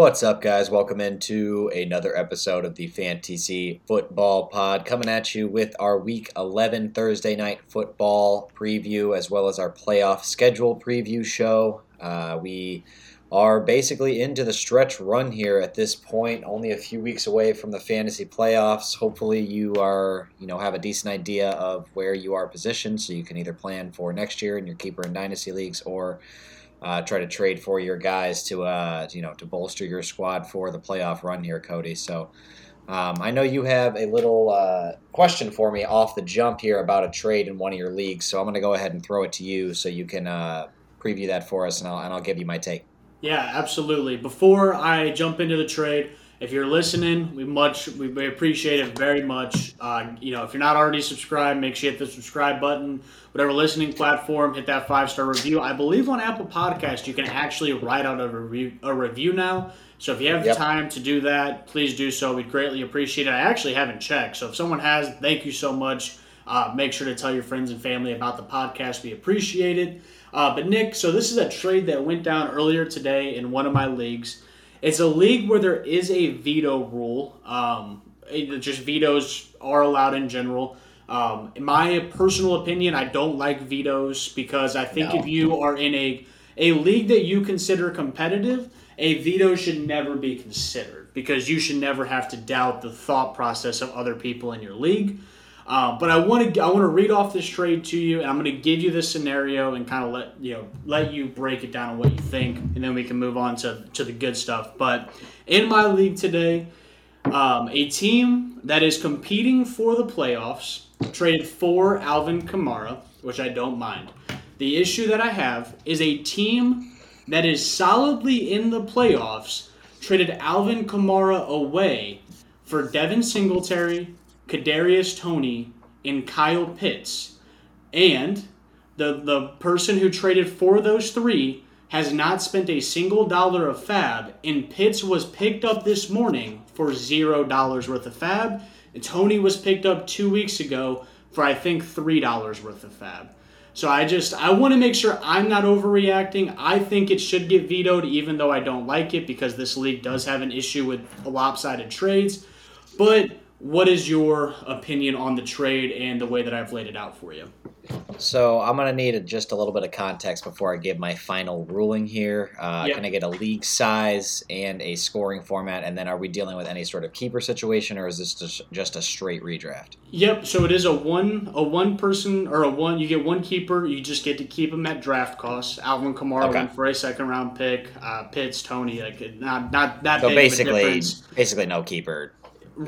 What's up, guys? Welcome into another episode of the Fantasy Football Pod, coming at you with our Week 11 Thursday night football preview as well as our playoff schedule preview show. Uh, we are basically into the stretch run here at this point, only a few weeks away from the fantasy playoffs. Hopefully, you are, you know, have a decent idea of where you are positioned, so you can either plan for next year in your keeper and dynasty leagues or uh, try to trade for your guys to uh, you know to bolster your squad for the playoff run here, Cody. So um, I know you have a little uh, question for me off the jump here about a trade in one of your leagues, so I'm going to go ahead and throw it to you so you can uh, preview that for us, and I'll and I'll give you my take. Yeah, absolutely. Before I jump into the trade, if you're listening, we much we appreciate it very much. Uh, you know, if you're not already subscribed, make sure you hit the subscribe button. Whatever listening platform, hit that five star review. I believe on Apple Podcast you can actually write out a review a review now. So if you have yep. time to do that, please do so. We'd greatly appreciate it. I actually haven't checked, so if someone has, thank you so much. Uh, make sure to tell your friends and family about the podcast. We appreciate it. Uh, but Nick, so this is a trade that went down earlier today in one of my leagues. It's a league where there is a veto rule. Um, just vetoes are allowed in general. Um, in my personal opinion, I don't like vetoes because I think no. if you are in a a league that you consider competitive, a veto should never be considered because you should never have to doubt the thought process of other people in your league. Uh, but I want to I want to read off this trade to you, and I'm going to give you this scenario and kind of let you know let you break it down on what you think, and then we can move on to to the good stuff. But in my league today, um, a team that is competing for the playoffs traded for Alvin Kamara, which I don't mind. The issue that I have is a team that is solidly in the playoffs traded Alvin Kamara away for Devin Singletary, Kadarius Toney, and Kyle Pitts. And the the person who traded for those three has not spent a single dollar of FAAB, and Pitts was picked up this morning for zero dollars worth of FAAB. And Toney was picked up two weeks ago for I think three dollars worth of FAAB. So I just I want to make sure I'm not overreacting. I think it should get vetoed, even though I don't like it because this league does have an issue with lopsided trades. But what is your opinion on the trade and the way that I've laid it out for you? So I'm gonna need just a little bit of context before I give my final ruling here. Uh, yep. Can I get a league size and a scoring format, and then are we dealing with any sort of keeper situation, or is this just, just a straight redraft? Yep. So it is a one a one person or a one. You get one keeper. You just get to keep him at draft cost. Alvin Kamara okay. for a second round pick. Uh, Pitts, Toney, like not not that. So basically, basically no keeper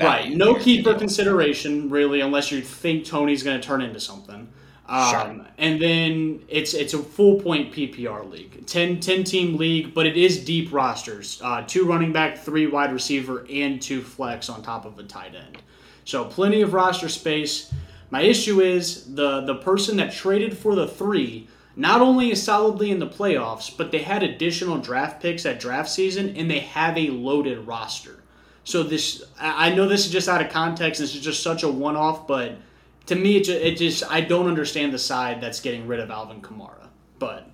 Right. No keeper consideration really, unless you think Toney's going to turn into something. Um, sure. And then it's it's a full point PPR league, 10, 10 team league, but it is deep rosters. Uh, two running back, three wide receiver, and two flex on top of a tight end. So plenty of roster space. My issue is the the person that traded for the three not only is solidly in the playoffs, but they had additional draft picks at draft season, and they have a loaded roster. So this, I know this is just out of context. This is just such a one-off, but to me, it just, it just I don't understand the side that's getting rid of Alvin Kamara. But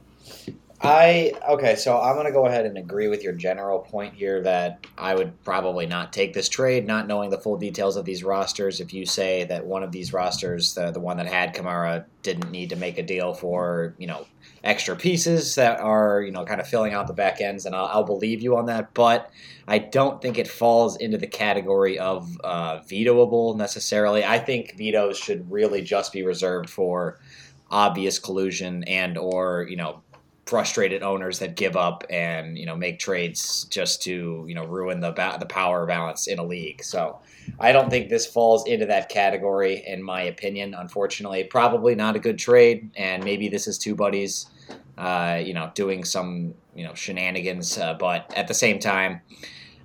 I okay, so I'm gonna go ahead and agree with your general point here that I would probably not take this trade, not knowing the full details of these rosters. If you say that one of these rosters, the the one that had Kamara, didn't need to make a deal for you know extra pieces that are you know kind of filling out the back ends, and I'll, I'll believe you on that. But I don't think it falls into the category of uh, vetoable necessarily. I think vetoes should really just be reserved for obvious collusion and or you know frustrated owners that give up and you know make trades just to you know ruin the ba- the power balance in a league. So I don't think this falls into that category in my opinion. Unfortunately, probably not a good trade, and maybe this is two buddies, uh, you know, doing some you know shenanigans. Uh, but at the same time,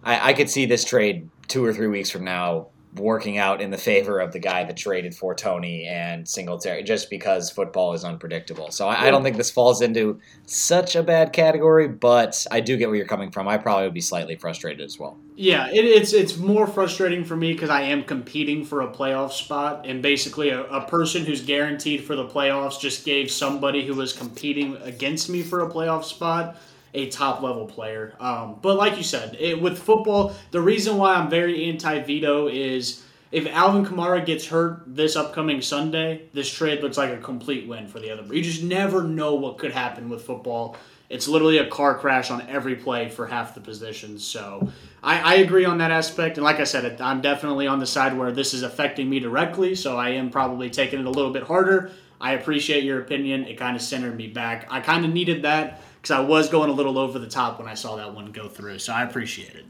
I, I could see this trade two or three weeks from now working out in the favor of the guy that traded for Toney and Singletary, just because football is unpredictable. So I, I, don't think this falls into such a bad category, but I do get where you're coming from. I probably would be slightly frustrated as well. Yeah, it, it's it's more frustrating for me because I am competing for a playoff spot, and basically a, a person who's guaranteed for the playoffs just gave somebody who was competing against me for a playoff spot a top level player. Um, but like you said, it, with football, the reason why I'm very anti veto is if Alvin Kamara gets hurt this upcoming Sunday, this trade looks like a complete win for the other. You just never know what could happen with football. It's literally a car crash on every play for half the positions. So I, I agree on that aspect. And like I said, I'm definitely on the side where this is affecting me directly. So I am probably taking it a little bit harder. I appreciate your opinion. It kind of centered me back. I kind of needed that because I was going a little over the top when I saw that one go through. So I appreciate it.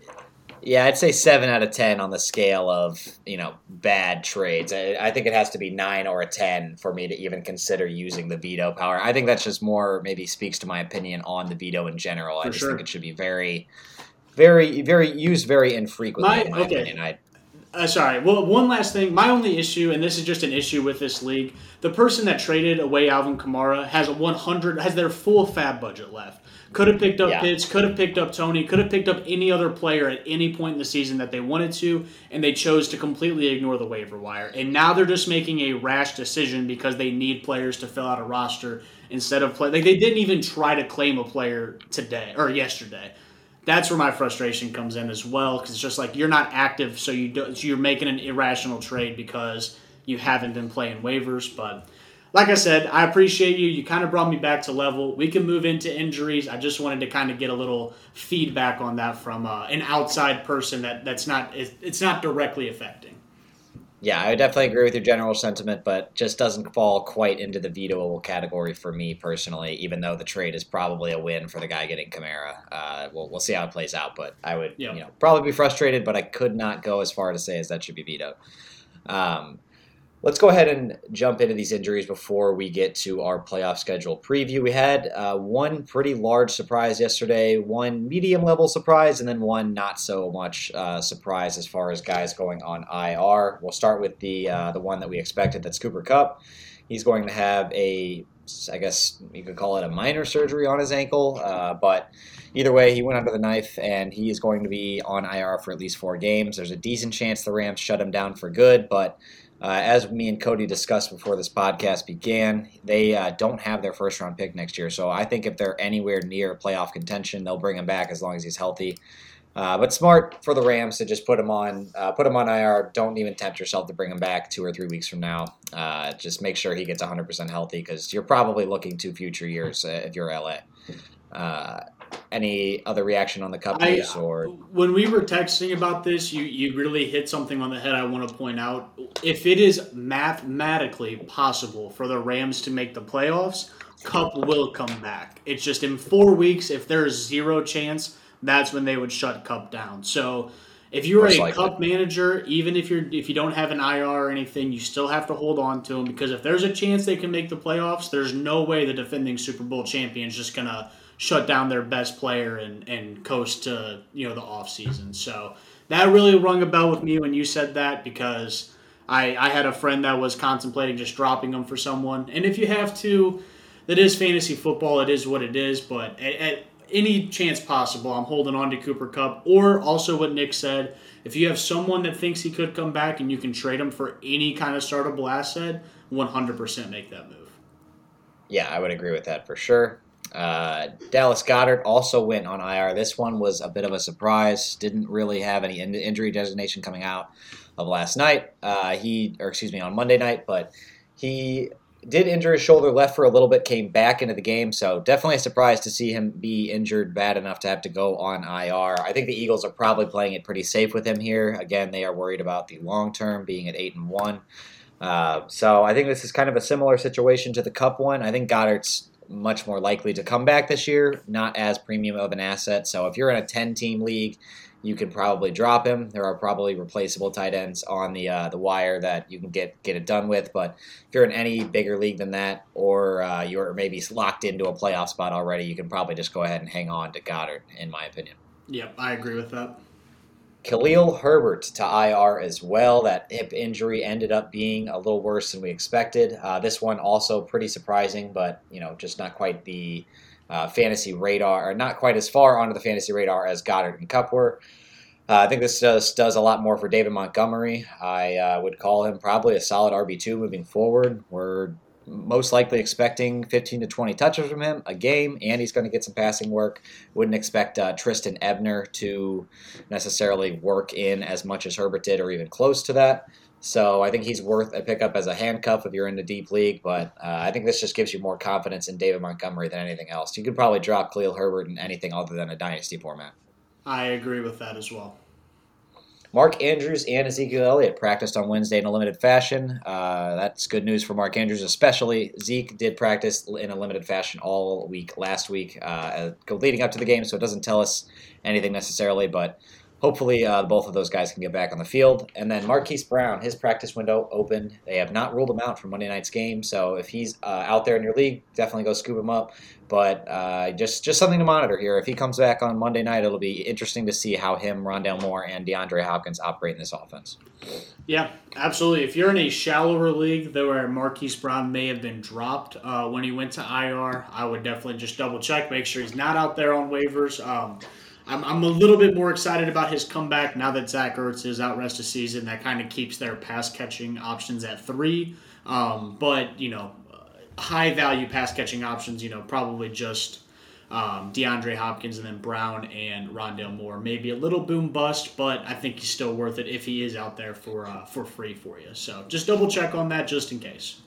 Yeah, I'd say seven out of ten on the scale of you know bad trades. I, I, think it has to be nine or a ten for me to even consider using the veto power. I think that's just more maybe speaks to my opinion on the veto in general. For I just sure. think it should be very, very, very used very infrequently. My, in my okay. opinion, I uh, sorry. Well, one last thing. My only issue, and this is just an issue with this league, the person that traded away Alvin Kamara has a 100 has their full FAAB budget left. Could have picked up yeah. Pitts, could have picked up Toney, could have picked up any other player at any point in the season that they wanted to, and they chose to completely ignore the waiver wire. And now they're just making a rash decision because they need players to fill out a roster instead of play. Like they didn't even try to claim a player today or yesterday that's where my frustration comes in as well because it's just like you're not active so you do, so you're making an irrational trade because you haven't been playing waivers but like i said i appreciate you. You kind of brought me back to level. We can move into injuries. I just wanted to kind of get a little feedback on that from uh, an outside person that that's not it's not directly affecting yeah, I would definitely agree with your general sentiment, but just doesn't fall quite into the vetoable category for me personally. Even though the trade is probably a win for the guy getting Kamara, uh, we'll we'll see how it plays out. But I would, yep. you know, probably be frustrated, but I could not go as far to say as that should be vetoed. Um, Let's go ahead and jump into these injuries before we get to our playoff schedule preview. We had uh, one pretty large surprise yesterday, one medium level surprise, and then one not so much uh, surprise as far as guys going on IR. We'll start with the uh, the one that we expected. That's Cooper Kupp. He's going to have a, I guess you could call it a minor surgery on his ankle, uh, but either way, he went under the knife, and he is going to be on IR for at least four games. There's a decent chance the Rams shut him down for good, but uh, as me and Cody discussed before this podcast began, they uh, don't have their first round pick next year. So I think if they're anywhere near playoff contention, they'll bring him back as long as he's healthy. Uh, but smart for the Rams to just put him on, uh, put him on IR. Don't even tempt yourself to bring him back two or three weeks from now. Uh, just make sure he gets 100% healthy because you're probably looking to future years uh, if you're LA any other reaction on the Kupp news or? when we were texting about this you you really hit something on the head i want to point out. If it is mathematically possible for the rams to make the playoffs Kupp will come back. It's just in four weeks if there's zero chance that's when they would shut Kupp down. So if you're Most a likely. Kupp manager even if you're if you don't have an ir or anything you still have to hold on to them because if there's a chance they can make the playoffs there's no way the defending super bowl champion is just gonna shut down their best player and, and coast to you know the off season. So that really rung a bell with me when you said that because I, I had a friend that was contemplating just dropping them for someone. And if you have to, that is fantasy football. It is what it is. But at, at any chance possible, I'm holding on to Cooper Kupp. Or also what Nick said, if you have someone that thinks he could come back and you can trade him for any kind of startable asset, 100% make that move. Yeah, I would agree with that for sure. Uh, Dallas Goedert also went on IR. This one was a bit of a surprise. Didn't really have any in- injury designation coming out of last night. Uh, he, or excuse me, on Monday night, but he did injure his shoulder left for a little bit, came back into the game. So definitely a surprise to see him be injured bad enough to have to go on IR. I think the Eagles are probably playing it pretty safe with him here. Again, they are worried about the long term being at eight and one. Uh, so I think this is kind of a similar situation to the Kupp one. I think Goedert's much more likely to come back this year, not as premium of an asset. So if you're in a 10 team league, you can probably drop him. There are probably replaceable tight ends on the uh, the wire that you can get get it done with. But if you're in any bigger league than that, or uh, you're maybe locked into a playoff spot already, you can probably just go ahead and hang on to Goedert, in my opinion. Yep, I agree with that. Khalil Herbert to IR as well. That hip injury ended up being a little worse than we expected. Uh, this one also pretty surprising, but you know, just not quite the uh, fantasy radar, or not quite as far onto the fantasy radar as Goedert and Kupp were. Uh, I think this does, does a lot more for David Montgomery. I uh, would call him probably a solid RB2 moving forward. We're most likely expecting 15 to 20 touches from him a game, and he's going to get some passing work. Wouldn't expect uh, Trestan Ebner to necessarily work in as much as Herbert did, or even close to that. So I think he's worth a pickup as a handcuff if you're in the deep league. But uh, I think this just gives you more confidence in David Montgomery than anything else. You could probably drop Khalil Herbert in anything other than a dynasty format. I agree with that as well. Mark Andrews and Ezekiel Elliott practiced on Wednesday in a limited fashion. Uh, that's good news for Mark Andrews, especially. Zeke did practice in a limited fashion all week last week, uh, leading up to the game, so it doesn't tell us anything necessarily, but hopefully uh, both of those guys can get back on the field. And then Marquise Brown, his practice window opened. They have not ruled him out for Monday night's game, so if he's uh, out there in your league, definitely go scoop him up. But uh, just just something to monitor here. If he comes back on Monday night, it'll be interesting to see how him, Rondale Moore, and DeAndre Hopkins operate in this offense. Yeah, absolutely. If you're in a shallower league, though, where Marquise Brown may have been dropped uh, when he went to IR, I would definitely just double check, make sure he's not out there on waivers. Um, I'm, I'm a little bit more excited about his comeback now that Zach Ertz is out rest of season. That kind of keeps their pass catching options at three. Um, but, you know, high value pass catching options, you know, probably just um, DeAndre Hopkins and then Brown and Rondale Moore. Maybe a little boom bust, but I think he's still worth it if he is out there for uh, for free for you. So just double check on that just in case.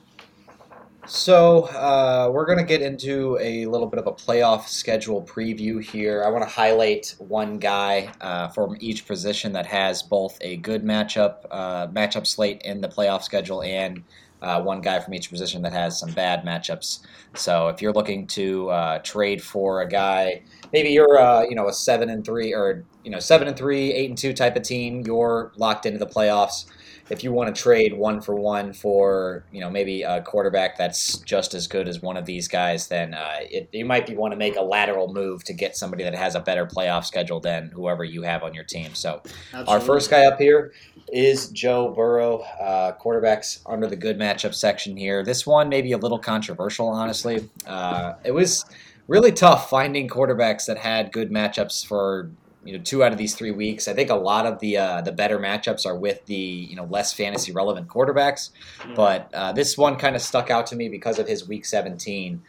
So uh, we're going to get into a little bit of a playoff schedule preview here. I want to highlight one guy uh, from each position that has both a good matchup uh, matchup slate in the playoff schedule and uh, one guy from each position that has some bad matchups. So if you're looking to uh, trade for a guy, maybe you're uh, you know a seven and three or you know seven and three, eight and two type of team, you're locked into the playoffs if you want to trade one for one for you know maybe a quarterback that's just as good as one of these guys, then uh, it, you might be want to make a lateral move to get somebody that has a better playoff schedule than whoever you have on your team. So Absolutely. our first guy up here is Joe Burrow, uh, quarterbacks under the good matchup section here. This one may be a little controversial, honestly. Uh, it was really tough finding quarterbacks that had good matchups for you know two out of these three weeks. I think a lot of the uh, the better matchups are with the you know less fantasy relevant quarterbacks, yeah. but uh, this one kind of stuck out to me because of his week 17.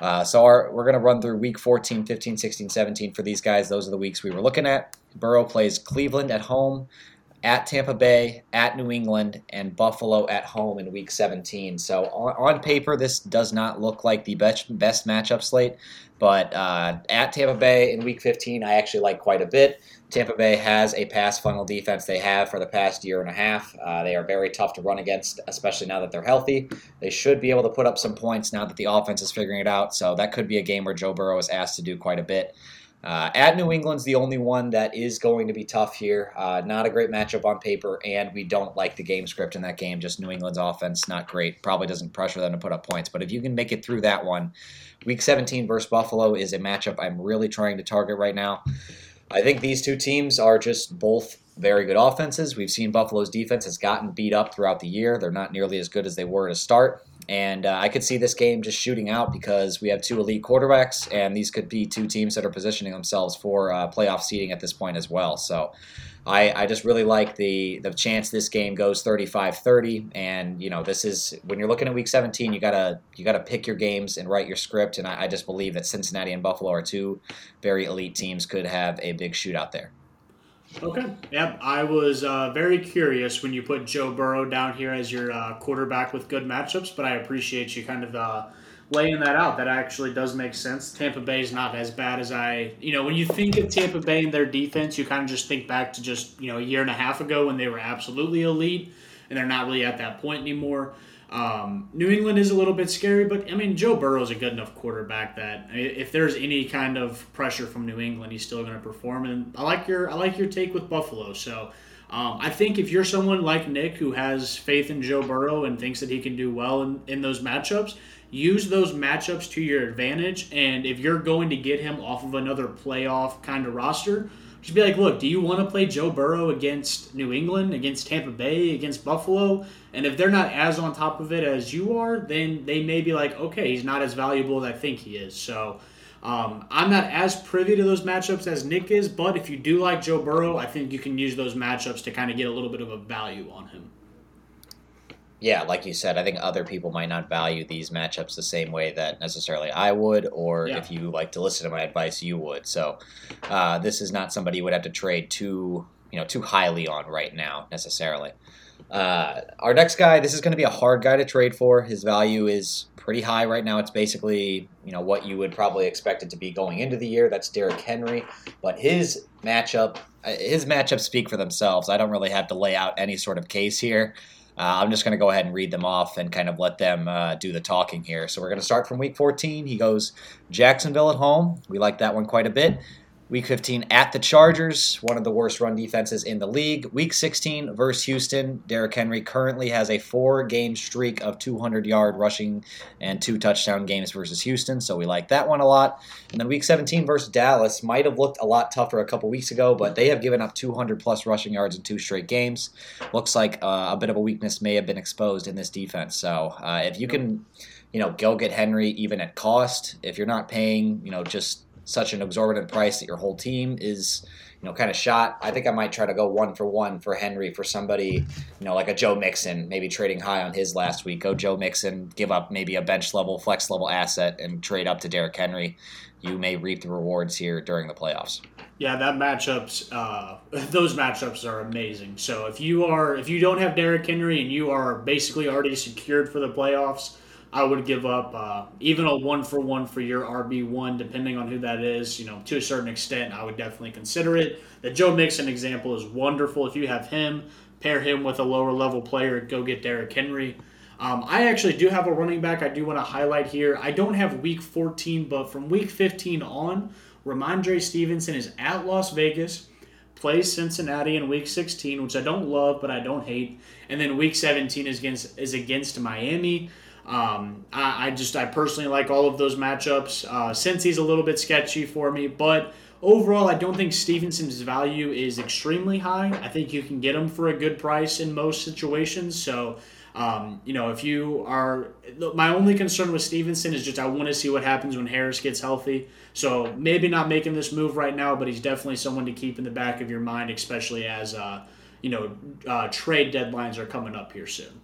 Uh, so our, we're going to run through week 14, 15, 16, 17 for these guys. Those are the weeks we were looking at. Burrow plays Cleveland at home, at Tampa Bay, at New England, and Buffalo at home in Week 17. So on, on paper, this does not look like the best best matchup slate. But uh, at Tampa Bay in Week 15, I actually like quite a bit. Tampa Bay has a pass funnel defense they have for the past year and a half. Uh, they are very tough to run against, especially now that they're healthy. They should be able to put up some points now that the offense is figuring it out. So that could be a game where Joe Burrow is asked to do quite a bit. Uh, at New England's the only one that is going to be tough here. Uh, not a great matchup on paper, and we don't like the game script in that game. Just New England's offense, not great. Probably doesn't pressure them to put up points. But if you can make it through that one, Week 17 versus Buffalo is a matchup I'm really trying to target right now. I think these two teams are just both very good offenses. We've seen Buffalo's defense has gotten beat up throughout the year. They're not nearly as good as they were to start. And uh, I could see this game just shooting out because we have two elite quarterbacks, and these could be two teams that are positioning themselves for uh, playoff seeding at this point as well. So I, I just really like the the chance this game goes 35-30 and you know this is when you're looking at week 17 you gotta you gotta pick your games and write your script and I, I just believe that Cincinnati and Buffalo are two very elite teams could have a big shootout there. Okay. Yep. I was uh, very curious when you put Joe Burrow down here as your uh, quarterback with good matchups, but I appreciate you kind of uh, laying that out. That actually does make sense. Tampa Bay is not as bad as I, you know, when you think of Tampa Bay and their defense, you kind of just think back to just, you know, a year and a half ago when they were absolutely elite, and they're not really at that point anymore. Um, New England is a little bit scary, but I mean, Joe Burrow is a good enough quarterback that if there's any kind of pressure from New England, he's still going to perform. And I like your I like your take with Buffalo. So um, I think if you're someone like Nick who has faith in Joe Burrow and thinks that he can do well in, in those matchups, use those matchups to your advantage. And if you're going to get him off of another playoff kind of roster, just be like, look, do you want to play Joe Burrow against New England, against Tampa Bay, against Buffalo? And if they're not as on top of it as you are, then they may be like, okay, he's not as valuable as I think he is. So um, I'm not as privy to those matchups as Nick is, but if you do like Joe Burrow, I think you can use those matchups to kind of get a little bit of a value on him. Yeah, like you said, I think other people might not value these matchups the same way that necessarily I would, or Yeah. if you like to listen to my advice, you would. So uh, this is not somebody you would have to trade too, you know, too highly on right now necessarily. Uh, our next guy, this is going to be a hard guy to trade for. His value is pretty high right now. It's basically, you know, what you would probably expect it to be going into the year. That's Derrick Henry, but his matchup, uh, his matchups speak for themselves. I don't really have to lay out any sort of case here. Uh, I'm just going to go ahead and read them off and kind of let them uh, do the talking here. So we're going to start from week 14. He goes Jacksonville at home. We like that one quite a bit. Week 15 at the Chargers, one of the worst run defenses in the league. Week 16 versus Houston. Derrick Henry currently has a four game streak of 200 yard rushing and two touchdown games versus Houston, so we like that one a lot. And then week 17 versus Dallas might have looked a lot tougher a couple weeks ago, but they have given up 200 plus rushing yards in two straight games. Looks like uh, a bit of a weakness may have been exposed in this defense. So uh, if you can, you know, go get Henry even at cost, if you're not paying, you know, just such an exorbitant price that your whole team is, you know, kind of shot. I think I might try to go one for one for Henry for somebody, you know, like a Joe Mixon, maybe trading high on his last week. Go Joe Mixon, give up maybe a bench level, flex level asset, and trade up to Derrick Henry. You may reap the rewards here during the playoffs. Yeah, that matchups, uh, those matchups are amazing. So if you are, if you don't have Derrick Henry and you are basically already secured for the playoffs, I would give up uh, even a one for one for your RB one, depending on who that is. You know, to a certain extent, I would definitely consider it. The Joe Mixon example is wonderful. If you have him, pair him with a lower level player, go get Derrick Henry. Um, I actually do have a running back I do want to highlight here. I don't have week 14, but from week 15 on, Rhamondre Stevenson is at Las Vegas, plays Cincinnati in week 16, which I don't love, but I don't hate. And then week 17 is against, is against Miami. Um, I, I just, I personally like all of those matchups. Uh, since he's a little bit sketchy for me, but overall, I don't think Stevenson's value is extremely high. I think you can get him for a good price in most situations. So, um, you know, if you are, my only concern with Stevenson is just I want to see what happens when Harris gets healthy. So maybe not making this move right now, but he's definitely someone to keep in the back of your mind, especially as uh, you know uh, trade deadlines are coming up here soon.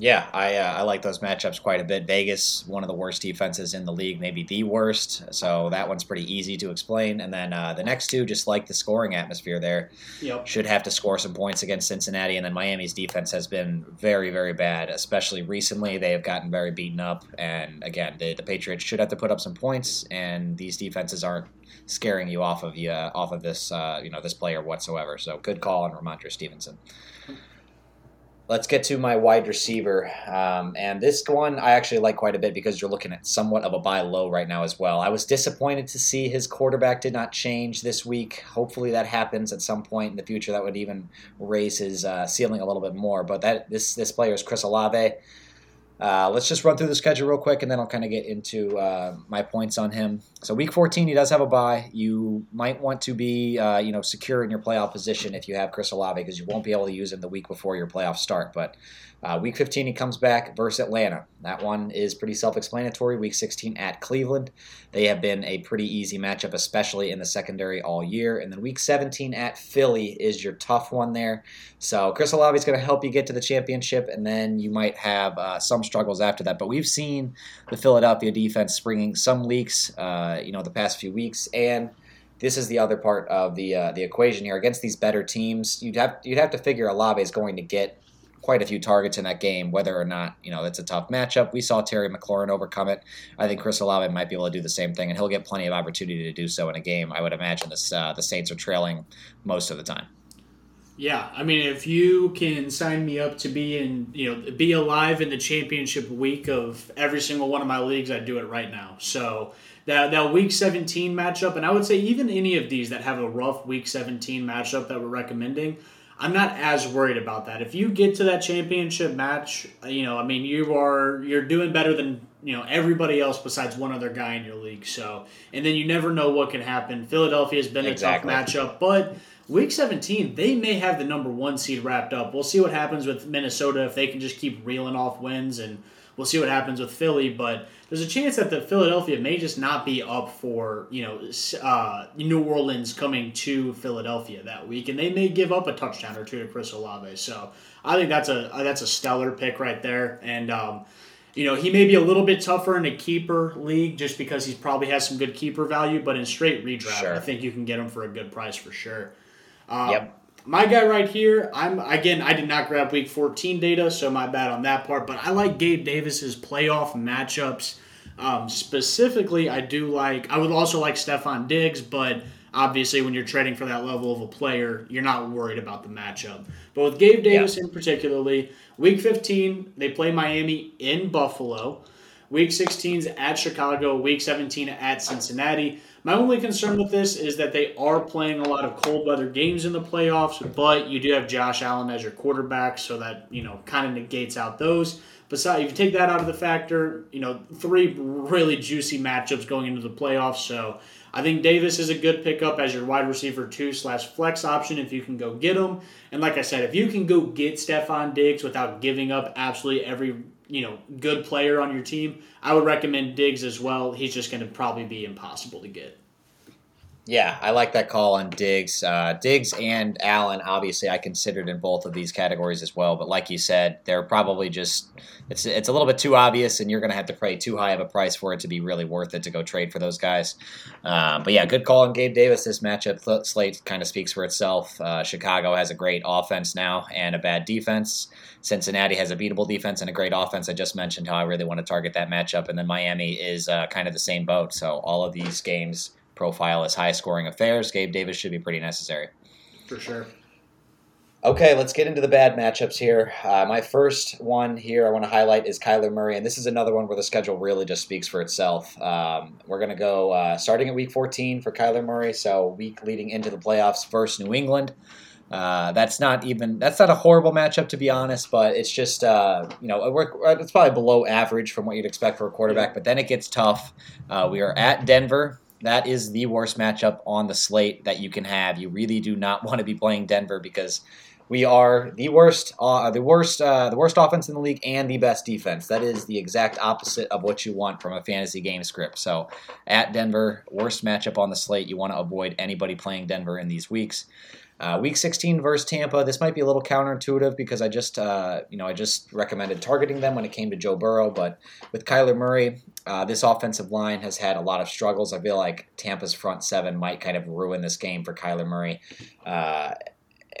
Yeah, I uh, I like those matchups quite a bit. Vegas, one of the worst defenses in the league, maybe the worst. So that one's pretty easy to explain. And then uh, the next two, just like the scoring atmosphere there, Yep. should have to score some points against Cincinnati. And then Miami's defense has been very, very bad, especially recently. They have gotten very beaten up. And again, the, the Patriots should have to put up some points, and these defenses aren't scaring you off of you uh, off of this uh, you know this player whatsoever. So good call on Rhamondre Stevenson. Let's get to my wide receiver. Um, and this one I actually like quite a bit because you're looking at somewhat of a buy low right now as well. I was disappointed to see his quarterback did not change this week. Hopefully that happens at some point in the future. That would even raise his uh, ceiling a little bit more. But that this this player is Chris Olave. Uh, let's just run through the schedule real quick, and then I'll kind of get into uh, my points on him. So, week 14, he does have a bye. You might want to be, uh, you know, secure in your playoff position if you have Chris Olave, because you won't be able to use him the week before your playoffs start. But uh, week 15, he comes back versus Atlanta. That one is pretty self-explanatory. Week 16 at Cleveland, they have been a pretty easy matchup, especially in the secondary all year. And then week 17 at Philly is your tough one there. So Chris Olave is going to help you get to the championship, and then you might have uh, some struggles after that. But we've seen the Philadelphia defense springing some leaks, uh, you know, the past few weeks, and this is the other part of the uh, the equation here. Against these better teams, you'd have you'd have to figure Olave is going to get quite a few targets in that game, whether or not you know it's a tough matchup. We saw Terry McLaurin overcome it. I think Chris Olave might be able to do the same thing, and he'll get plenty of opportunity to do so in a game. I would imagine this uh, the Saints are trailing most of the time. Yeah, I mean, if you can sign me up to be in, you know, be alive in the championship week of every single one of my leagues, I'd do it right now. So that that week 17 matchup, and I would say even any of these that have a rough week 17 matchup that we're recommending, I'm not as worried about that. If you get to that championship match, you know, I mean, you are you're doing better than you know everybody else besides one other guy in your league. So, and then you never know what can happen. Philadelphia has been a Exactly. tough matchup, but week 17 they may have the number one seed wrapped up. We'll see what happens with Minnesota if they can just keep reeling off wins and. We'll see what happens with Philly, but there's a chance that the Philadelphia may just not be up for you know uh, New Orleans coming to Philadelphia that week, and they may give up a touchdown or two to Chris Olave. So I think that's a that's a stellar pick right there, and um, you know he may be a little bit tougher in a keeper league just because he probably has some good keeper value, but in straight redraft, sure. I think you can get him for a good price for sure. Um, yep my guy right here, I'm again, I did not grab week 14 data, so my bad on that part, but I like Gabe Davis's playoff matchups. Um, specifically, I do like, I would also like Stefon Diggs, but obviously when you're trading for that level of a player, you're not worried about the matchup. But with Gabe Davis yeah. in particularly, week 15, they play Miami in Buffalo. Week 16 is at Chicago, week 17 at Cincinnati. My only concern with this is that they are playing a lot of cold weather games in the playoffs, but you do have Josh Allen as your quarterback, so that you know kind of negates out those. Besides, if you take that out of the factor, you know three really juicy matchups going into the playoffs. So I think Davis is a good pickup as your wide receiver two slash flex option if you can go get him. And like I said, if you can go get Stefon Diggs without giving up absolutely every you know good player on your team, I would recommend Diggs as well. He's just going to probably be impossible to get. Yeah, I like that call on Diggs. Uh, Diggs and Allen, obviously, I considered in both of these categories as well. But like you said, they're probably just it's it's a little bit too obvious, and you're going to have to pay too high of a price for it to be really worth it to go trade for those guys. Uh, but yeah, good call on Gabe Davis. This matchup slate kind of speaks for itself. Uh, Chicago has a great offense now and a bad defense. Cincinnati has a beatable defense and a great offense. I just mentioned how I really want to target that matchup, and then Miami is uh, kind of the same boat. So all of these games profile as high scoring affairs. Gabe Davis should be pretty necessary. For sure. Okay, let's get into the bad matchups here. Uh, my first one here I want to highlight is Kyler Murray, and this is another one where the schedule really just speaks for itself. Um, we're going to go uh, starting at week 14 for Kyler Murray, so week leading into the playoffs versus New England. Uh, that's not even that's not a horrible matchup to be honest, but it's just uh, you know it's probably below average from what you'd expect for a quarterback. But then it gets tough. Uh, we are at Denver that is the worst matchup on the slate that you can have. You really do not want to be playing Denver because we are the worst, uh, the worst, uh, the worst offense in the league and the best defense. That is the exact opposite of what you want from a fantasy game script. So, at Denver, worst matchup on the slate. You want to avoid anybody playing Denver in these weeks. Uh, week 16 versus Tampa. This might be a little counterintuitive because I just, uh, you know, I just recommended targeting them when it came to Joe Burrow. But with Kyler Murray, uh, this offensive line has had a lot of struggles. I feel like Tampa's front seven might kind of ruin this game for Kyler Murray.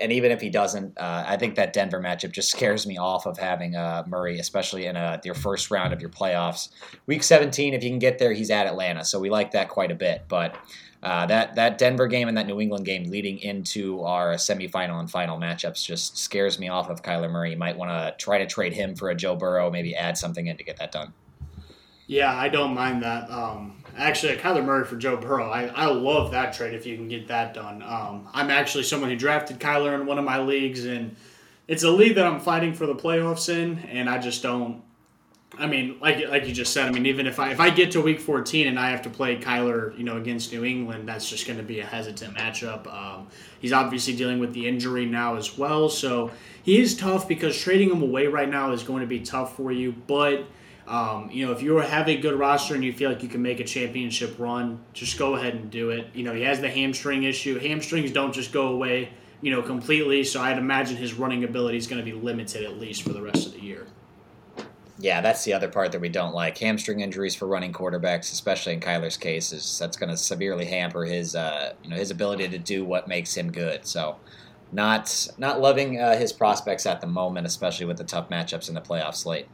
Uh, and even if he doesn't, uh, I think that Denver matchup just scares me off of having uh, Murray, especially in a, your first round of your playoffs. Week 17, if you can get there, he's at Atlanta, so we like that quite a bit. But uh, that that Denver game and that New England game leading into our semifinal and final matchups just scares me off of Kyler Murray. You might want to try to trade him for a Joe Burrow, maybe add something in to get that done. Yeah, I don't mind that. Um, actually, Kyler Murray for Joe Burrow, I, I love that trade if you can get that done. Um, I'm actually someone who drafted Kyler in one of my leagues, and it's a league that I'm fighting for the playoffs in, and I just don't I mean, like like you just said, I mean, even if I if I get to week 14 and I have to play Kyler, you know, against New England, that's just going to be a hesitant matchup. Um, he's obviously dealing with the injury now as well, so he is tough because trading him away right now is going to be tough for you. But um, you know, if you have a good roster and you feel like you can make a championship run, just go ahead and do it. You know, he has the hamstring issue. Hamstrings don't just go away, you know, completely. So I'd imagine his running ability is going to be limited at least for the rest of the year. Yeah, that's the other part that we don't like. Hamstring injuries for running quarterbacks, especially in Kyler's case, is that's going to severely hamper his uh, you know his ability to do what makes him good. So, not not loving uh, his prospects at the moment, especially with the tough matchups in the playoff slate.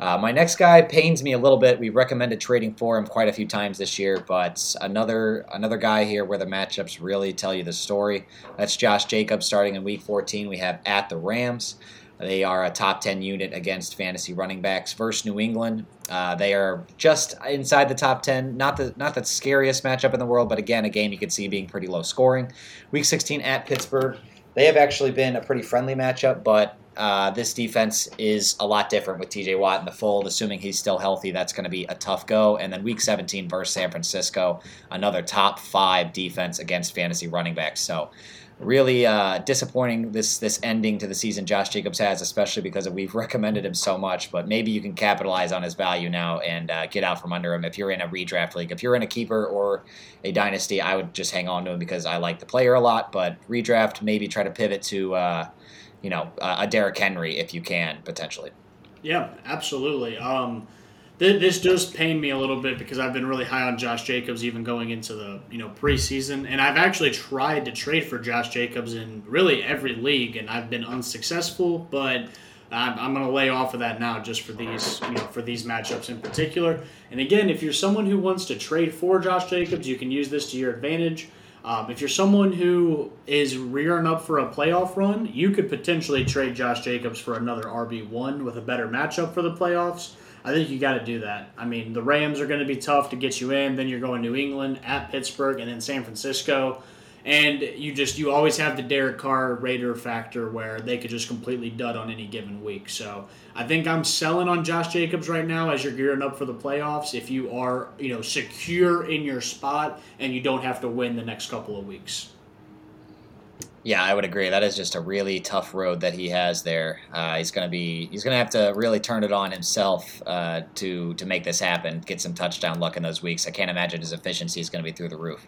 Uh, my next guy pains me a little bit. We recommended trading for him quite a few times this year, but another another guy here where the matchups really tell you the story. That's Josh Jacobs starting in Week 14. We have at the Rams. They are a top 10 unit against fantasy running backs versus New England. Uh, they are just inside the top 10. Not the not the scariest matchup in the world, but again, a game you could see being pretty low scoring. Week 16 at Pittsburgh. They have actually been a pretty friendly matchup, but uh, this defense is a lot different with TJ Watt in the fold. Assuming he's still healthy, that's going to be a tough go. And then week 17 versus San Francisco, another top five defense against fantasy running backs. So really uh, disappointing this this ending to the season Josh Jacobs has, especially because we've recommended him so much. But maybe you can capitalize on his value now and uh, get out from under him if you're in a redraft league. If you're in a keeper or a dynasty, I would just hang on to him because I like the player a lot. But redraft, maybe try to pivot to uh, you know a Derrick Henry if you can potentially. Yeah, absolutely. Um, this does pain me a little bit because I've been really high on Josh Jacobs even going into the you know preseason, and I've actually tried to trade for Josh Jacobs in really every league, and I've been unsuccessful. But I'm, I'm going to lay off of that now just for these you know for these matchups in particular. And again, if you're someone who wants to trade for Josh Jacobs, you can use this to your advantage. Um, if you're someone who is rearing up for a playoff run, you could potentially trade Josh Jacobs for another RB one with a better matchup for the playoffs. I think you got to do that. I mean, the Rams are going to be tough to get you in. Then you're going New England at Pittsburgh and then San Francisco, and you just you always have the Derek Carr Raider factor where they could just completely dud on any given week. So I think I'm selling on Josh Jacobs right now as you're gearing up for the playoffs. If you are you know secure in your spot and you don't have to win the next couple of weeks. Yeah, I would agree. That is just a really tough road that he has there. Uh, he's gonna be he's gonna have to really turn it on himself uh, to to make this happen. Get some touchdown luck in those weeks. I can't imagine his efficiency is gonna be through the roof.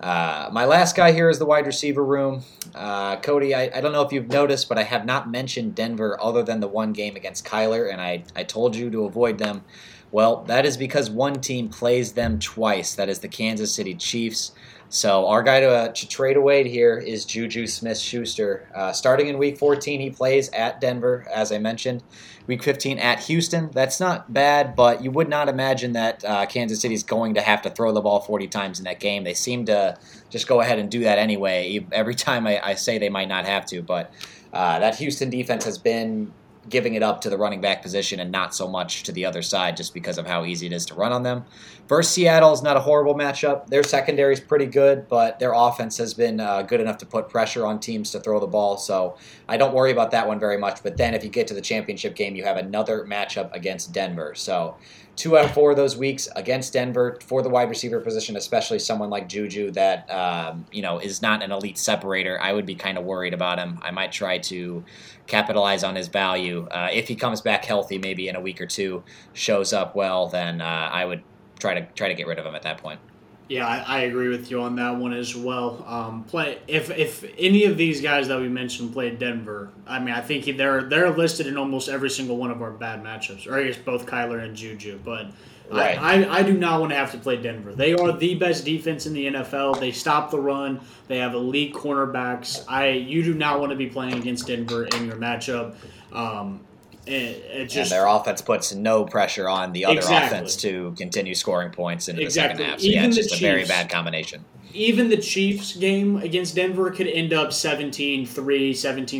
Uh, my last guy here is the wide receiver room. Uh, Cody, I, I don't know if you've noticed, but I have not mentioned Denver other than the one game against Kyler, and I, I told you to avoid them. Well, that is because one team plays them twice. That is the Kansas City Chiefs. So our guy to, uh, to trade away here is Juju Smith-Schuster. Uh, starting in Week 14, he plays at Denver, as I mentioned. Week 15 at Houston. That's not bad, but you would not imagine that uh, Kansas City is going to have to throw the ball 40 times in that game. They seem to just go ahead and do that anyway. Every time I, I say they might not have to, but uh, that Houston defense has been giving it up to the running back position and not so much to the other side just because of how easy it is to run on them. Versus Seattle is not a horrible matchup. Their secondary is pretty good, but their offense has been uh, good enough to put pressure on teams to throw the ball. So I don't worry about that one very much. But then if you get to the championship game, you have another matchup against Denver. So two out of four of those weeks against Denver for the wide receiver position, especially someone like Juju that um, you know is not an elite separator. I would be kind of worried about him. I might try to capitalize on his value uh, if he comes back healthy, maybe in a week or two, shows up well. Then uh, I would try to try to get rid of him at that point. Yeah, I, I, agree with you on that one as well. Um, play if if any of these guys that we mentioned played Denver, I mean, I think they're they're listed in almost every single one of our bad matchups, or I guess both Kyler and Juju. But right. I, I, I do not want to have to play Denver. They are the best defense in the NFL. They stop the run. They have elite cornerbacks. I you do not want to be playing against Denver in your matchup. Um, it just, and their offense puts no pressure on the other exactly. offense to continue scoring points into exactly. the second half. So yeah, it's just Chiefs, a very bad combination. Even the Chiefs game against Denver could end up 17-3, 17-7,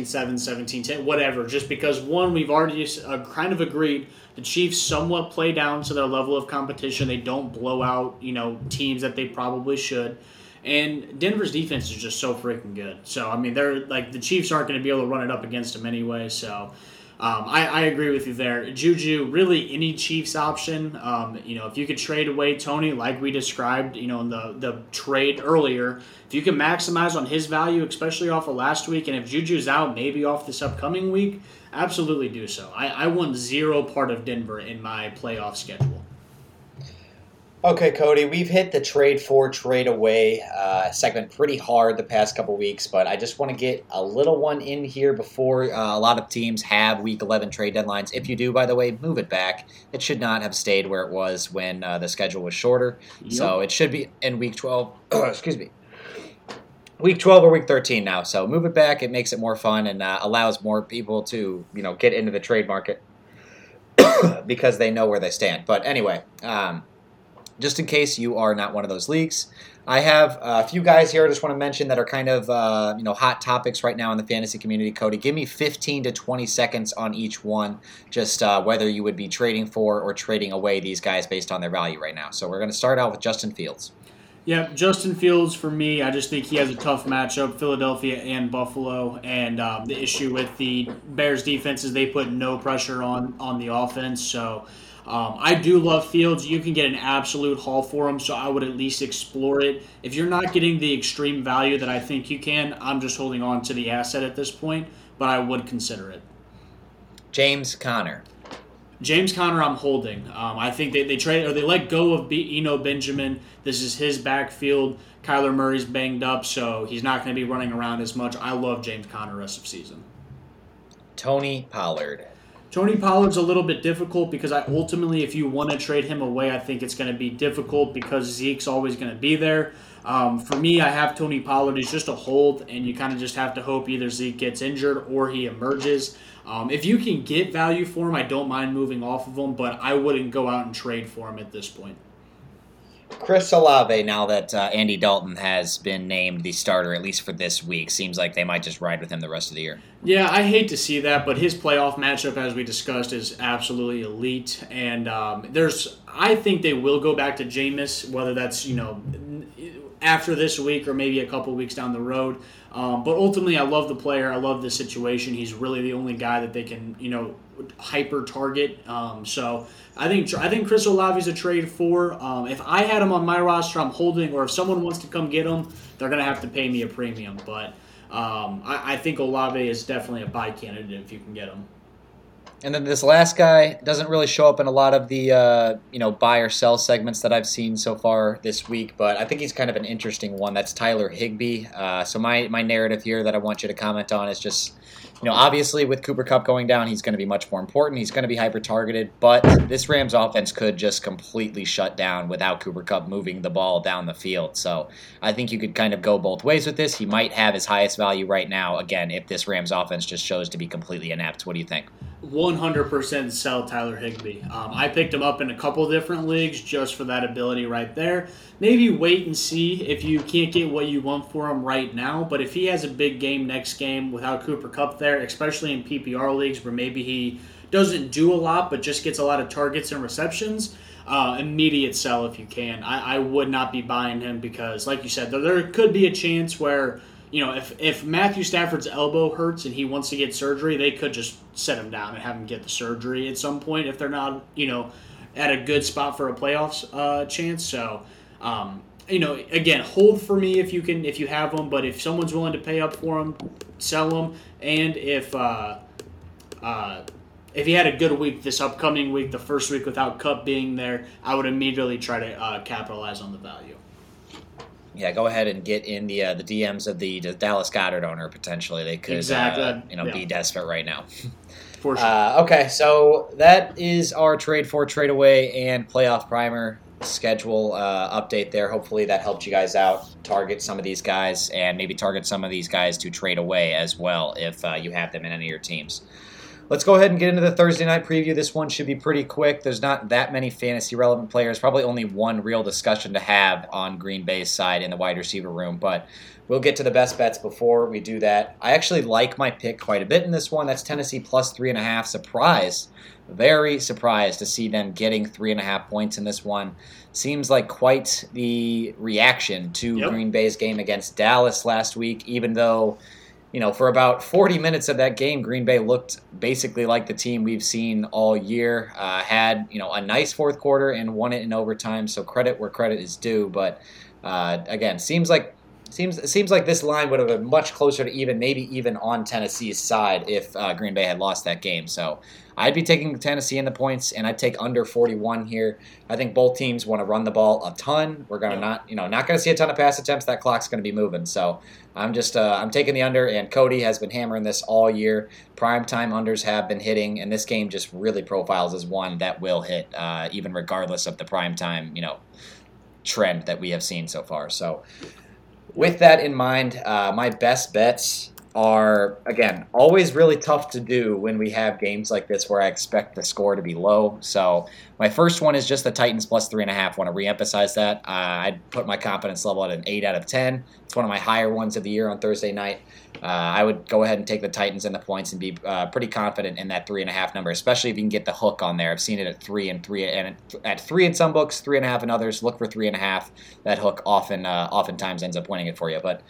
17-10, whatever. Just because one, we've already uh, kind of agreed the Chiefs somewhat play down to their level of competition. They don't blow out, you know, teams that they probably should. And Denver's defense is just so freaking good. So I mean, they're like the Chiefs aren't going to be able to run it up against them anyway. So um, I, I, agree with you there. Juju, really any Chiefs option. Um, you know, if you could trade away Toney, like we described, you know, in the, the trade earlier, if you can maximize on his value, especially off of last week, and if Juju's out, maybe off this upcoming week, absolutely do so. I, I want zero part of Denver in my playoff schedule. Okay, Cody, we've hit the trade for, trade away uh, segment pretty hard the past couple weeks, but I just want to get a little one in here before uh, a lot of teams have week 11 trade deadlines. If you do, by the way, move it back. It should not have stayed where it was when uh, the schedule was shorter. Yep. So it should be in week 12. excuse me. Week 12 or week 13 now. So move it back. It makes it more fun and uh, allows more people to, you know, get into the trade market because they know where they stand. But anyway, um, just in case you are not one of those leagues. I have a few guys here I just want to mention that are kind of uh, you know hot topics right now in the fantasy community. Cody, give me 15 to 20 seconds on each one, just uh, whether you would be trading for or trading away these guys based on their value right now. So we're going to start out with Justin Fields. Yeah, Justin Fields for me. I just think he has a tough matchup, Philadelphia and Buffalo, and um, the issue with the Bears defense is they put no pressure on on the offense. So um, I do love Fields. You can get an absolute haul for him, so I would at least explore it. If you're not getting the extreme value that I think you can, I'm just holding on to the asset at this point, but I would consider it. James Conner. James Conner, I'm holding. Um, I think they, they trade or they let go of B, Eno Benjamin. This is his backfield. Kyler Murray's banged up, so he's not going to be running around as much. I love James Conner rest of season. Tony Pollard. Tony Pollard's a little bit difficult because I ultimately, if you want to trade him away, I think it's going to be difficult because Zeke's always going to be there. Um, for me, I have Tony Pollard. He's just a hold, and you kind of just have to hope either Zeke gets injured or he emerges. Um, if you can get value for him, I don't mind moving off of him, but I wouldn't go out and trade for him at this point. Chris Olave, now that uh, Andy Dalton has been named the starter, at least for this week, seems like they might just ride with him the rest of the year. Yeah, I hate to see that, but his playoff matchup, as we discussed, is absolutely elite. And um, there's, I think they will go back to Jameis, whether that's you know after this week or maybe a couple weeks down the road. Um, but ultimately, I love the player. I love the situation. He's really the only guy that they can, you know, hyper target. Um, so I think I think Chris Olave's a trade for. Um, if I had him on my roster, I'm holding. Or if someone wants to come get him, they're gonna have to pay me a premium. But um, I, I think Olave is definitely a buy candidate if you can get him. And then this last guy doesn't really show up in a lot of the uh, you know buy or sell segments that I've seen so far this week, but I think he's kind of an interesting one. That's Tyler Higbee. Uh, so my my narrative here that I want you to comment on is just you know obviously with Cooper Kupp going down, he's going to be much more important. He's going to be hyper targeted, but this Rams offense could just completely shut down without Cooper Kupp moving the ball down the field. So I think you could kind of go both ways with this. He might have his highest value right now. Again, if this Rams offense just shows to be completely inept, what do you think? 100% sell Tyler Higbee. Um, I picked him up in a couple different leagues just for that ability right there. Maybe wait and see if you can't get what you want for him right now. But if he has a big game next game without Cooper Kupp there, especially in PPR leagues where maybe he doesn't do a lot but just gets a lot of targets and receptions, uh, immediate sell if you can. I, I, would not be buying him because, like you said, there, there could be a chance where you know, if, if Matthew Stafford's elbow hurts and he wants to get surgery, they could just set him down and have him get the surgery at some point if they're not, you know, at a good spot for a playoffs uh, chance. So, um, you know, again, hold for me if you can, if you have them. But if someone's willing to pay up for them, sell them. And if uh, uh, if he had a good week this upcoming week, the first week without Kupp being there, I would immediately try to uh, capitalize on the value yeah, go ahead and get in the uh, the DMs of the, Dallas Goedert owner potentially. They could exactly. uh, you know yeah. be desperate right now. For sure. Uh, okay, so that is our trade for trade away and playoff primer schedule uh, update there. Hopefully that helped you guys out. Target some of these guys and maybe target some of these guys to trade away as well if uh, you have them in any of your teams. Let's go ahead and get into the Thursday night preview. This one should be pretty quick. There's not that many fantasy relevant players. Probably only one real discussion to have on Green Bay's side in the wide receiver room, but we'll get to the best bets before we do that. I actually like my pick quite a bit in this one. That's Tennessee plus three and a half. Surprised, very surprised to see them getting three and a half points in this one. Seems like quite the reaction to yep. Green Bay's game against Dallas last week, even though you know, for about 40 minutes of that game, Green Bay looked basically like the team we've seen all year. Uh, had you know a nice fourth quarter and won it in overtime. So credit where credit is due. But uh, again, seems like seems seems like this line would have been much closer to even, maybe even on Tennessee's side if uh, Green Bay had lost that game. So I'd be taking Tennessee in the points, and I'd take under 41 here. I think both teams want to run the ball a ton. We're gonna not, you know, not gonna see a ton of pass attempts. That clock's gonna be moving. So I'm just, uh, I'm taking the under, and Cody has been hammering this all year. Prime time unders have been hitting, and this game just really profiles as one that will hit, uh, even regardless of the prime time, you know, trend that we have seen so far. So with that in mind, uh, my best bets are again always really tough to do when we have games like this where I expect the score to be low. So my first one is just the Titans plus three and a half. Want to reemphasize that? Uh, I'd put my confidence level at an eight out of ten. It's one of my higher ones of the year on Thursday night. Uh, I would go ahead and take the Titans and the points and be uh, pretty confident in that three and a half number, especially if you can get the hook on there. I've seen it at three and three, and at three in some books, three and a half in others. Look for three and a half. That hook often, uh, oftentimes ends up winning it for you. But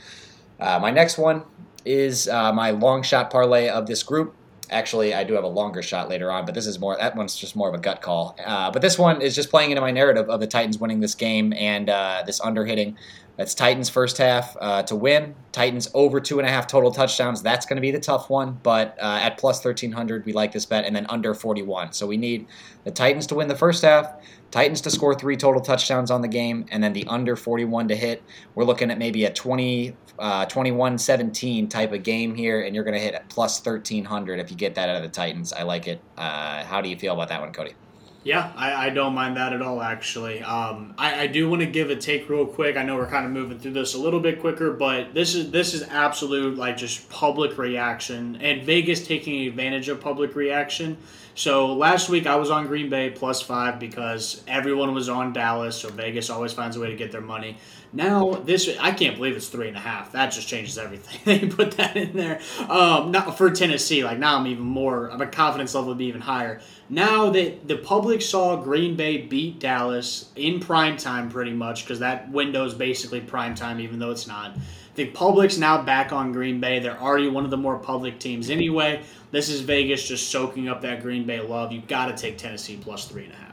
uh, my next one is uh, my long shot parlay of this group. Actually, I do have a longer shot later on, but this is more. That one's just more of a gut call. Uh, but this one is just playing into my narrative of the Titans winning this game and uh, this under hitting. That's Titans first half uh, to win. Titans over two and a half total touchdowns. That's going to be the tough one, but uh, at plus thirteen hundred, we like this bet, and then under forty one. So we need the Titans to win the first half, Titans to score three total touchdowns on the game, and then the under 41 to hit. We're looking at maybe a 20, uh, 21-17 type of game here, and you're going to hit at plus 1,300 if you get that out of the Titans. I like it. Uh, how do you feel about that one, Cody? Yeah, I, I don't mind that at all, actually. Um, I, I do want to give a take real quick. I know we're kind of moving through this a little bit quicker, but this is this is absolute like just public reaction and Vegas taking advantage of public reaction. So last week I was on Green Bay plus five because everyone was on Dallas, so Vegas always finds a way to get their money. Now this I can't believe it's three and a half. That just changes everything. they put that in there. Um, not for Tennessee. Like now I'm even more. My confidence level would be even higher. Now that the public saw Green Bay beat Dallas in prime time, pretty much because that window is basically prime time, even though it's not. The public's now back on Green Bay. They're already one of the more public teams anyway. This is Vegas just soaking up that Green Bay love. You've got to take Tennessee plus three and a half.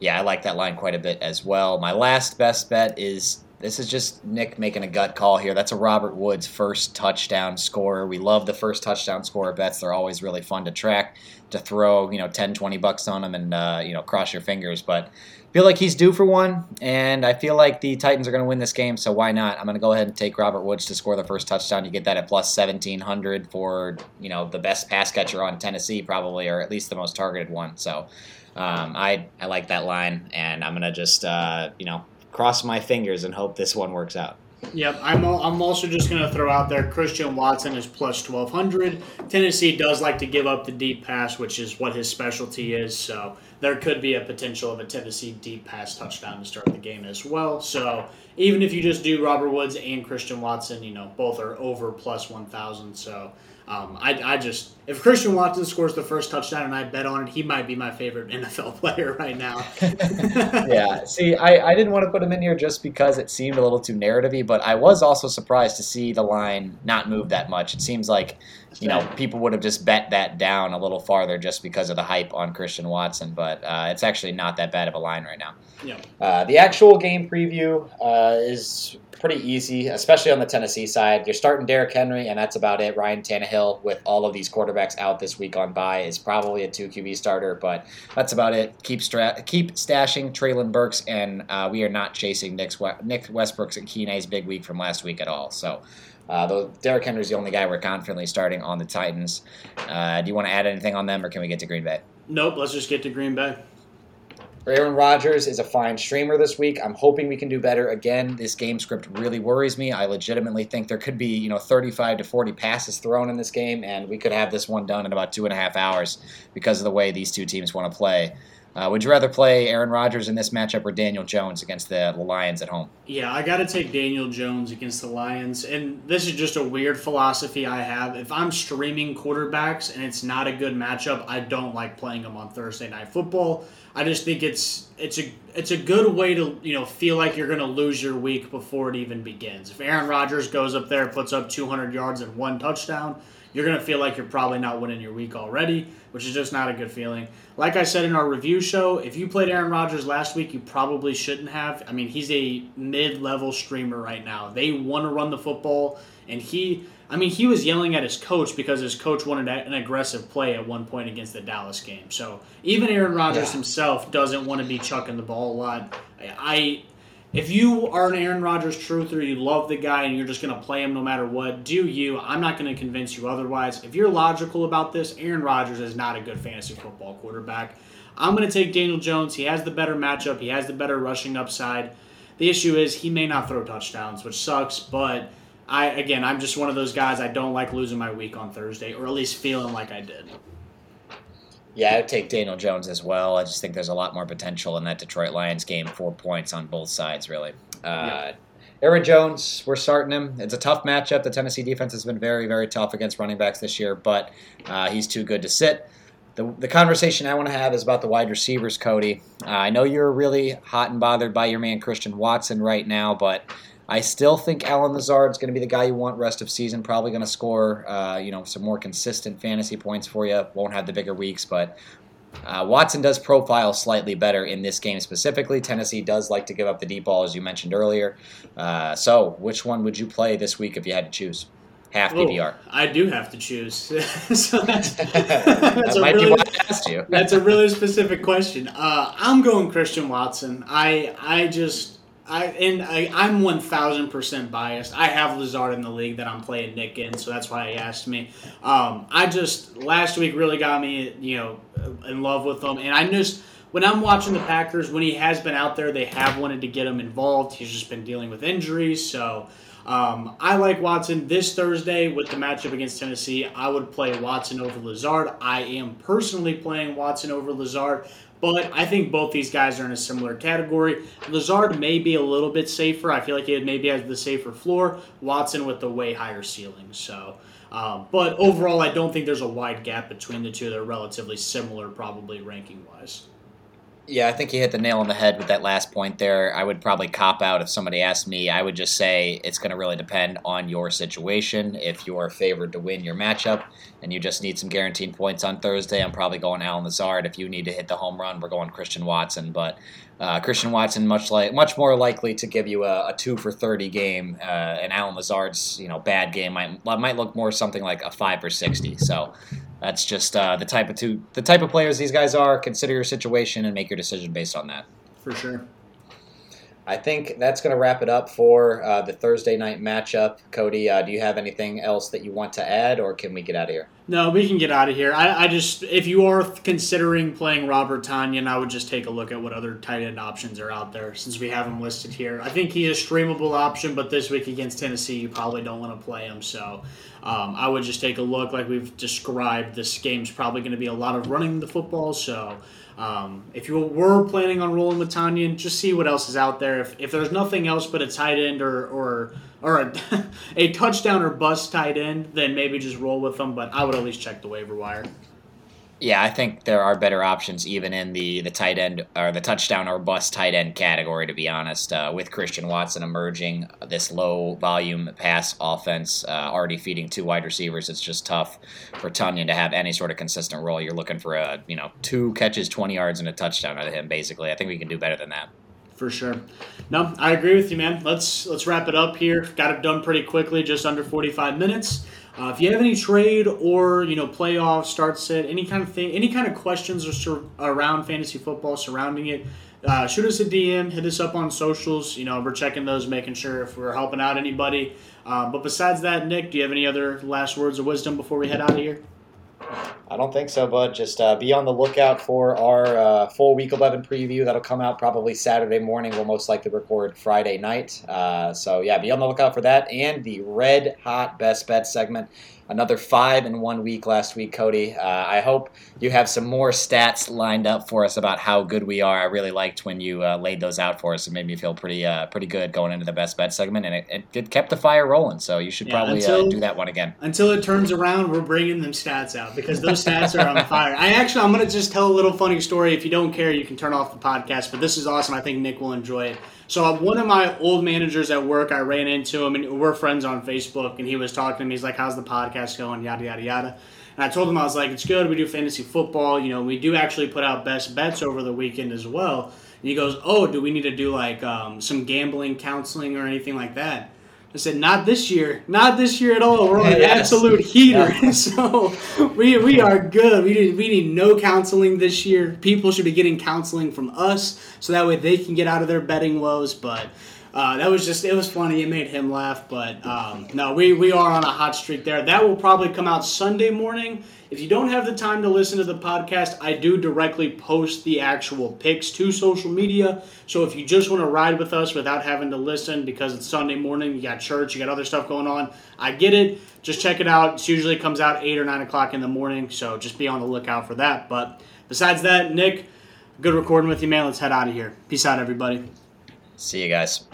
Yeah, I like that line quite a bit as well. My last best bet is this is just Nick making a gut call here. That's a Robert Woods first touchdown scorer. We love the first touchdown scorer bets. They're always really fun to track, to throw, you know, 10, 20 bucks on them and, uh, you know, cross your fingers. But I feel like he's due for one, and I feel like the Titans are going to win this game, so why not? I'm going to go ahead and take Robert Woods to score the first touchdown. You get that at plus 1700 for, you know, the best pass catcher on Tennessee, probably, or at least the most targeted one. So um, I I like that line, and I'm gonna just uh, you know cross my fingers and hope this one works out. Yep, I'm, I'm also just going to throw out there Christian Watson is plus 1200. Tennessee does like to give up the deep pass, which is what his specialty is. So there could be a potential of a Tennessee deep pass touchdown to start the game as well. So even if you just do Robert Woods and Christian Watson, you know, both are over plus 1,000. So um, I, I just if Christian Watson scores the first touchdown and I bet on it, he might be my favorite NFL player right now. yeah, see, I, I didn't want to put him in here just because it seemed a little too narrativey, but I was also surprised to see the line not move that much. It seems like you know people would have just bet that down a little farther just because of the hype on Christian Watson, but uh, it's actually not that bad of a line right now. Yeah. Uh, the actual game preview uh, is pretty easy, especially on the Tennessee side. You're starting Derrick Henry, and that's about it. Ryan Tannehill, with all of these quarterbacks out this week on bye, is probably a two QB starter, but that's about it. Keep stra- keep stashing Treylon Burks, and uh, we are not chasing Nick's, Nick Westbrook-Ikhine's big week from last week at all. So. Uh, though Derrick Henry's the only guy we're confidently starting on the Titans. Uh, do you want to add anything on them, or can we get to Green Bay? Nope. Let's just get to Green Bay. Aaron Rodgers is a fine streamer this week. I'm hoping we can do better. Again, this game script really worries me. I legitimately think there could be, you know, 35 to 40 passes thrown in this game, and we could have this one done in about two and a half hours because of the way these two teams want to play. Uh, would you rather play Aaron Rodgers in this matchup or Daniel Jones against the Lions at home? Yeah, I got to take Daniel Jones against the Lions. And this is just a weird philosophy I have. If I'm streaming quarterbacks and it's not a good matchup, I don't like playing them on Thursday night football. I just think it's it's a it's a good way to you know feel like you're going to lose your week before it even begins. If Aaron Rodgers goes up there puts up 200 yards and one touchdown, you're going to feel like you're probably not winning your week already, which is just not a good feeling. Like I said in our review show, if you played Aaron Rodgers last week, you probably shouldn't have. I mean, he's a mid-level streamer right now. They want to run the football, and he I mean, he was yelling at his coach because his coach wanted an aggressive play at one point against the Dallas game. So even Aaron Rodgers yeah. himself doesn't want to be chucking the ball a lot. I, if you are an Aaron Rodgers truther, you love the guy, and you're just going to play him no matter what, do you? I'm not going to convince you otherwise. If you're logical about this, Aaron Rodgers is not a good fantasy football quarterback. I'm going to take Daniel Jones. He has the better matchup. He has the better rushing upside. The issue is he may not throw touchdowns, which sucks, but I again, I'm just one of those guys. I don't like losing my week on Thursday, or at least feeling like I did. Yeah, I would take Daniel Jones as well. I just think there's a lot more potential in that Detroit Lions game. Four points on both sides, really. Uh, Aaron Jones, we're starting him. It's a tough matchup. The Tennessee defense has been very, very tough against running backs this year, but uh, he's too good to sit. The, the conversation I want to have is about the wide receivers, Cody. Uh, I know you're really hot and bothered by your man Christian Watson right now, but I still think Allen Lazard is going to be the guy you want rest of season. Probably going to score, uh, you know, some more consistent fantasy points for you. Won't have the bigger weeks, but uh, Watson does profile slightly better in this game specifically. Tennessee does like to give up the deep ball, as you mentioned earlier. Uh, so, which one would you play this week if you had to choose? half PPR. Oh, I do have to choose. so that's, that's that might really, be why I asked you. that's a really specific question. Uh, I'm going Christian Watson. I I just I and I, I'm one thousand percent biased. I have Lazard in the league that I'm playing Nick in, so that's why he asked me. Um, I just last week really got me, you know, in love with him, and I just when I'm watching the Packers, when he has been out there, they have wanted to get him involved. He's just been dealing with injuries, so um, I like Watson this Thursday with the matchup against Tennessee. I would play Watson over Lazard. I am personally playing Watson over Lazard, but I think both these guys are in a similar category. Lazard may be a little bit safer. I feel like he maybe has the safer floor. Watson with the way higher ceiling. So, um, but overall, I don't think there's a wide gap between the two. They're relatively similar, probably ranking wise. Yeah, I think he hit the nail on the head with that last point there. I would probably cop out if somebody asked me. I would just say it's going to really depend on your situation. If you're favored to win your matchup and you just need some guaranteed points on Thursday, I'm probably going Allen Lazard. If you need to hit the home run, we're going Christian Watson. But uh, Christian Watson much like much more likely to give you a, a two for thirty game, uh, and Allen Lazard's you know bad game might might look more something like a five for sixty. So that's just uh, the type of two the type of players these guys are. Consider your situation and make your decision based on that. For sure. I think that's going to wrap it up for uh, the Thursday night matchup. Cody, uh, do you have anything else that you want to add, or can we get out of here? No, we can get out of here. I, I just, if you are considering playing Robert Tonyan, I would just take a look at what other tight end options are out there since we have him listed here. I think he's a streamable option, but this week against Tennessee, you probably don't want to play him. So um, I would just take a look, like we've described. This game's probably going to be a lot of running the football, so um, if you were planning on rolling with Tonyan, just see what else is out there. If, if there's nothing else but a tight end or or, or a, a touchdown or bust tight end, then maybe just roll with them. But I would at least check the waiver wire. Yeah, I think there are better options even in the the tight end or the touchdown or bust tight end category. To be honest, uh, with Christian Watson emerging, this low volume pass offense uh, already feeding two wide receivers, it's just tough for Tonyan to have any sort of consistent role. You're looking for a you know two catches, twenty yards, and a touchdown out of him. Basically, I think we can do better than that. For sure. No, I agree with you, man. Let's let's wrap it up here. Got it done pretty quickly, just under forty five minutes. Uh, if you have any trade or you know playoff start set, any kind of thing, any kind of questions or sur- around fantasy football surrounding it, uh, shoot us a DM, hit us up on socials. You know we're checking those, making sure if we're helping out anybody. Uh, but besides that, Nick, do you have any other last words of wisdom before we head out of here? I don't think so, bud. Just uh, be on the lookout for our uh, full Week 11 preview. That'll come out probably Saturday morning. We'll most likely record Friday night. Uh, so, yeah, be on the lookout for that and the Red Hot Best Bet segment another five in one week last week, Cody. Uh, I hope you have some more stats lined up for us about how good we are. I really liked when you uh, laid those out for us. It made me feel pretty uh, pretty good going into the best bet segment, and it, it, it kept the fire rolling. So you should yeah, probably uh, until, do that one again. Until it turns around, we're bringing them stats out because those stats are on fire. I actually, I'm going to just tell a little funny story. If you don't care, you can turn off the podcast. But this is awesome. I think Nick will enjoy it. So uh, one of my old managers at work, I ran into him, and we're friends on Facebook, and he was talking to me. He's like, "How's the podcast going?" Yada yada yada. And I told him I was like, "It's good. We do fantasy football. You know, we do actually put out best bets over the weekend as well." And he goes, "Oh, do we need to do like um, some gambling counseling or anything like that?" I said, not this year, not this year at all. We're on an yes. absolute heater, yeah. so we, we are good. We need we need no counseling this year. People should be getting counseling from us, so that way they can get out of their betting woes. But Uh, that was just it was funny. It made him laugh, but um, no, we we are on a hot streak there. That will probably come out Sunday morning. If you don't have the time to listen to the podcast, I do directly post the actual picks to social media. So if you just want to ride with us without having to listen because it's Sunday morning, you got church, you got other stuff going on, I get it. Just check it out. It usually comes out eight or nine o'clock in the morning, so just be on the lookout for that. But besides that, Nick, good recording with you, man. Let's head out of here. Peace out, everybody. See you guys.